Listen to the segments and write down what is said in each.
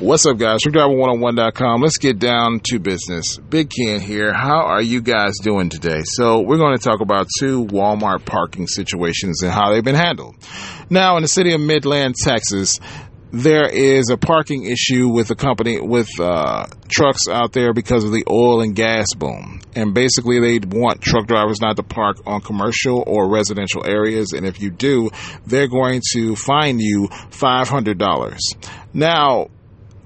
What's up, guys? TruckDriver101.com. Let's get down to business. Big Ken here. How are you guys doing today? So, we're going to talk about two Walmart parking situations and how they've been handled. Now, in the city of Midland, Texas, there is a parking issue with the company with uh, trucks out there because of the oil and gas boom. And basically, they want truck drivers not to park on commercial or residential areas. And if you do, they're going to fine you $500. Now,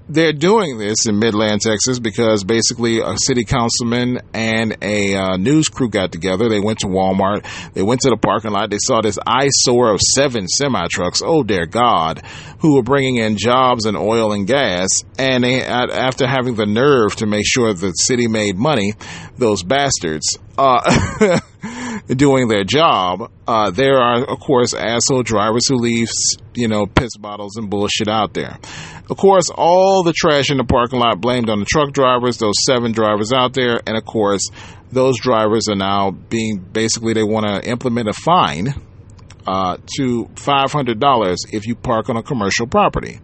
they're doing this in Midland, Texas, because basically a city councilman and a uh, news crew got together. They went to Walmart. They went to the parking lot. They saw this eyesore of seven semi trucks. Oh, dear God, who were bringing in jobs and oil and gas. And they, after having the nerve to make sure the city made money, those bastards. Uh, doing their job. Uh, there are, of course, asshole drivers who leave, you know, piss bottles and bullshit out there. Of course, all the trash in the parking lot blamed on the truck drivers, those seven drivers out there, and of course, those drivers are now being basically they want to implement a fine uh, to $500 if you park on a commercial property.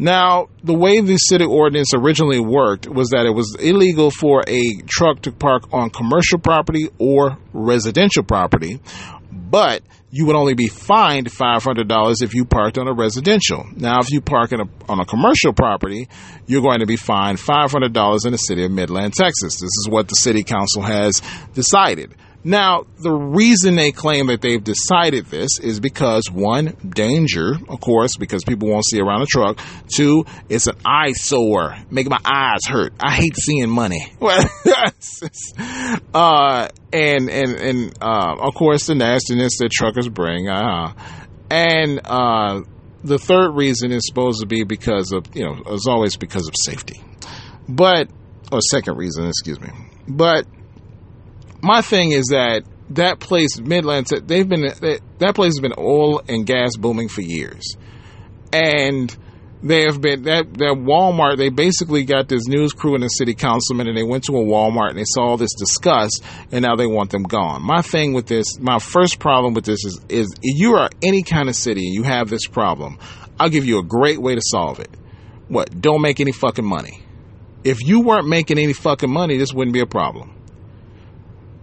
Now, the way the city ordinance originally worked was that it was illegal for a truck to park on commercial property or residential property, but you would only be fined $500 if you parked on a residential. Now, if you park a, on a commercial property, you're going to be fined $500 in the city of Midland, Texas. This is what the city council has decided. Now, the reason they claim that they've decided this is because one, danger, of course, because people won't see around the truck. Two, it's an eyesore, making my eyes hurt. I hate seeing money. uh, and and and uh, of course, the nastiness that truckers bring. Uh, and uh, the third reason is supposed to be because of you know, as always because of safety. But or second reason, excuse me. But my thing is that that place, Midland, they've been that place has been oil and gas booming for years, and they have been that that Walmart. They basically got this news crew and the city councilman, and they went to a Walmart and they saw all this disgust, and now they want them gone. My thing with this, my first problem with this is, is you are any kind of city and you have this problem, I'll give you a great way to solve it. What? Don't make any fucking money. If you weren't making any fucking money, this wouldn't be a problem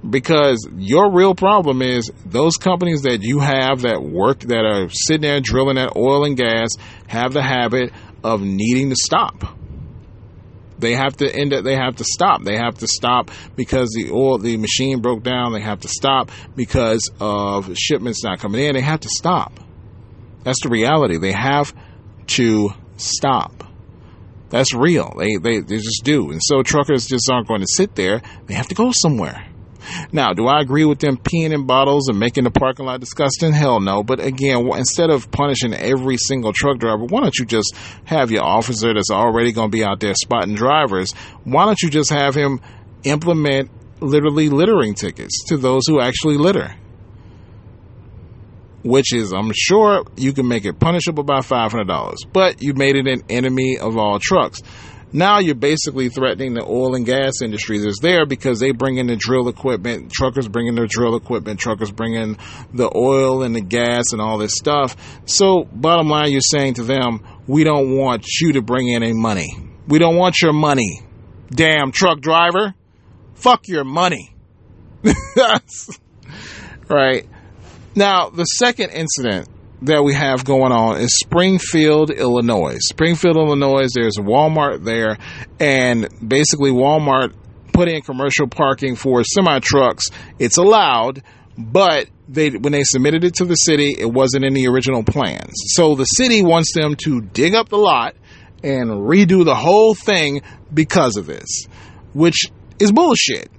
because your real problem is those companies that you have that work that are sitting there drilling that oil and gas have the habit of needing to stop. They have to end up they have to stop. They have to stop because the oil the machine broke down. They have to stop because of shipments not coming in. They have to stop. That's the reality. They have to stop. That's real. They, they they just do. And so truckers just aren't going to sit there. They have to go somewhere now, do I agree with them peeing in bottles and making the parking lot disgusting? Hell no. But again, instead of punishing every single truck driver, why don't you just have your officer that's already going to be out there spotting drivers? Why don't you just have him implement literally littering tickets to those who actually litter? Which is, I'm sure you can make it punishable by $500, but you made it an enemy of all trucks. Now you're basically threatening the oil and gas industry that's there because they bring in the drill equipment, truckers bring in their drill equipment, truckers bring in the oil and the gas and all this stuff. So, bottom line, you're saying to them, we don't want you to bring in any money. We don't want your money. Damn truck driver. Fuck your money. right. Now, the second incident that we have going on is Springfield, Illinois. Springfield, Illinois, there's Walmart there, and basically Walmart put in commercial parking for semi trucks. It's allowed, but they when they submitted it to the city, it wasn't in the original plans. So the city wants them to dig up the lot and redo the whole thing because of this, which is bullshit.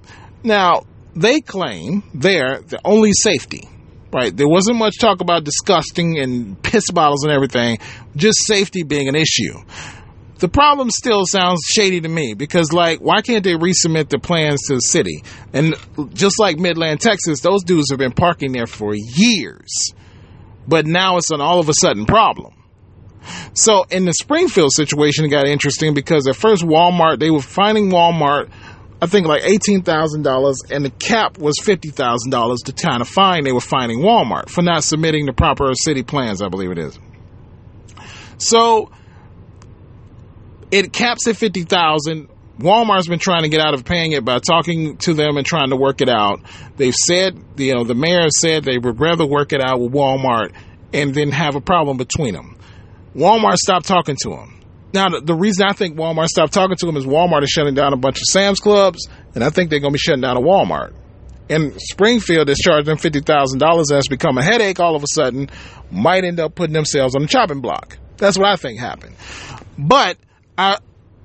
Now, they claim they're the only safety Right. There wasn't much talk about disgusting and piss bottles and everything, just safety being an issue. The problem still sounds shady to me because, like, why can't they resubmit the plans to the city? And just like Midland, Texas, those dudes have been parking there for years. But now it's an all of a sudden problem. So in the Springfield situation, it got interesting because at first Walmart, they were finding Walmart I think like eighteen thousand dollars, and the cap was fifty thousand dollars to kind of fine they were fining Walmart for not submitting the proper city plans. I believe it is. So it caps at 50,000. Walmart's been trying to get out of paying it by talking to them and trying to work it out. They've said, you know, the mayor said they would rather work it out with Walmart and then have a problem between them. Walmart stopped talking to them. Now, the, the reason I think Walmart stopped talking to them is Walmart is shutting down a bunch of Sam's Clubs, and I think they're going to be shutting down a Walmart. And Springfield is charging them $50,000 that's become a headache all of a sudden, might end up putting themselves on the chopping block. That's what I think happened. But I,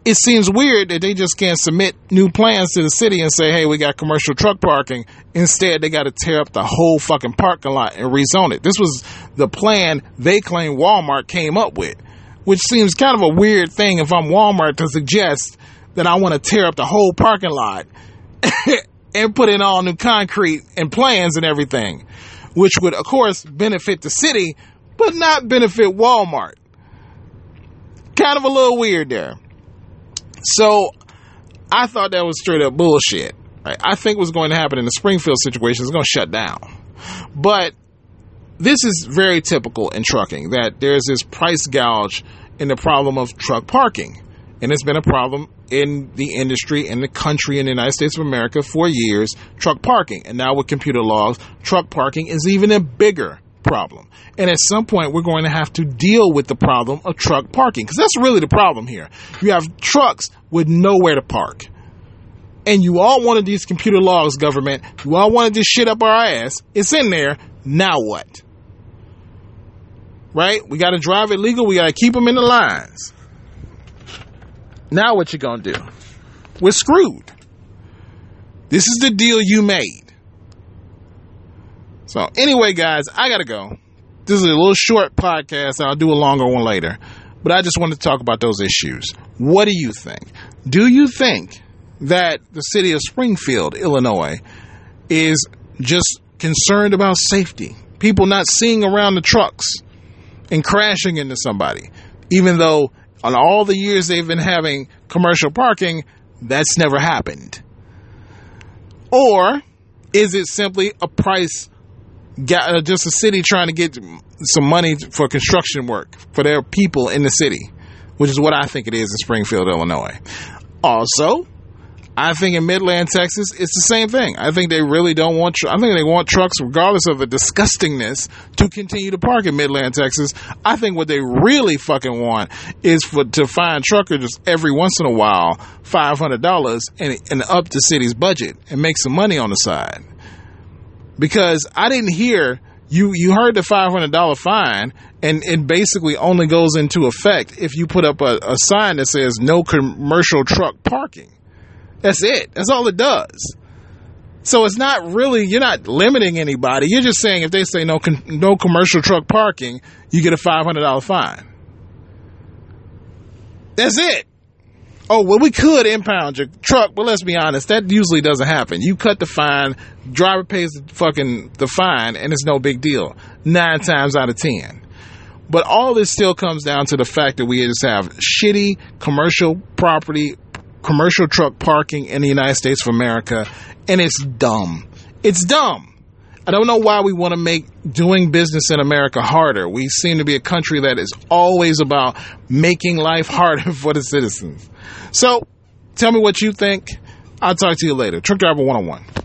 it seems weird that they just can't submit new plans to the city and say, hey, we got commercial truck parking. Instead, they got to tear up the whole fucking parking lot and rezone it. This was the plan they claim Walmart came up with, which seems kind of a weird thing if I'm Walmart to suggest that I want to tear up the whole parking lot and put in all new concrete and plans and everything, which would, of course, benefit the city, but not benefit Walmart. Kind of a little weird there. So I thought that was straight up bullshit. Right? I think what's going to happen in the Springfield situation is going to shut down. But this is very typical in trucking that there's this price gouge in the problem of truck parking. And it's been a problem in the industry, in the country, in the United States of America for years, truck parking. And now with computer laws, truck parking is even a bigger problem. And at some point, we're going to have to deal with the problem of truck parking because that's really the problem here. You have trucks with nowhere to park. And you all wanted these computer logs, government. You all wanted this shit up our ass. It's in there. Now what? Right? We got to drive it legal. We got to keep them in the lines. Now what you gonna do? We're screwed. This is the deal you made. So anyway, guys, I gotta go. This is a little short podcast. I'll do a longer one later. But I just wanted to talk about those issues. What do you think? Do you think that the city of Springfield, Illinois, is just concerned about safety? People not seeing around the trucks and crashing into somebody, even though on all the years they've been having commercial parking, that's never happened. Or is it simply a price, uh, just a city trying to get some money for construction work for their people in the city, which is what I think it is in Springfield, Illinois. Also, I think in Midland, Texas, it's the same thing. I think they really don't want. Tr- I think they want trucks, regardless of the disgustingness, to continue to park in Midland, Texas. I think what they really fucking want is for to find truckers every once in a while five hundred dollars and and up the city's budget and make some money on the side. Because I didn't hear you you heard the five hundred dollar fine, and it basically only goes into effect if you put up a, a sign that says no commercial truck parking. That's it. That's all it does. So it's not really you're not limiting anybody. You're just saying if they say no no commercial truck parking, you get a five hundred dollar fine. That's it. Oh well, we could impound your truck, but let's be honest, that usually doesn't happen. You cut the fine, driver pays the fucking the fine, and it's no big deal. Nine times out of ten. But all this still comes down to the fact that we just have shitty commercial property commercial truck parking in the United States of America, and it's dumb. It's dumb. I don't know why we want to make doing business in America harder. We seem to be a country that is always about making life harder for the citizens. So, tell me what you think. I'll talk to you later. Truck Driver 101.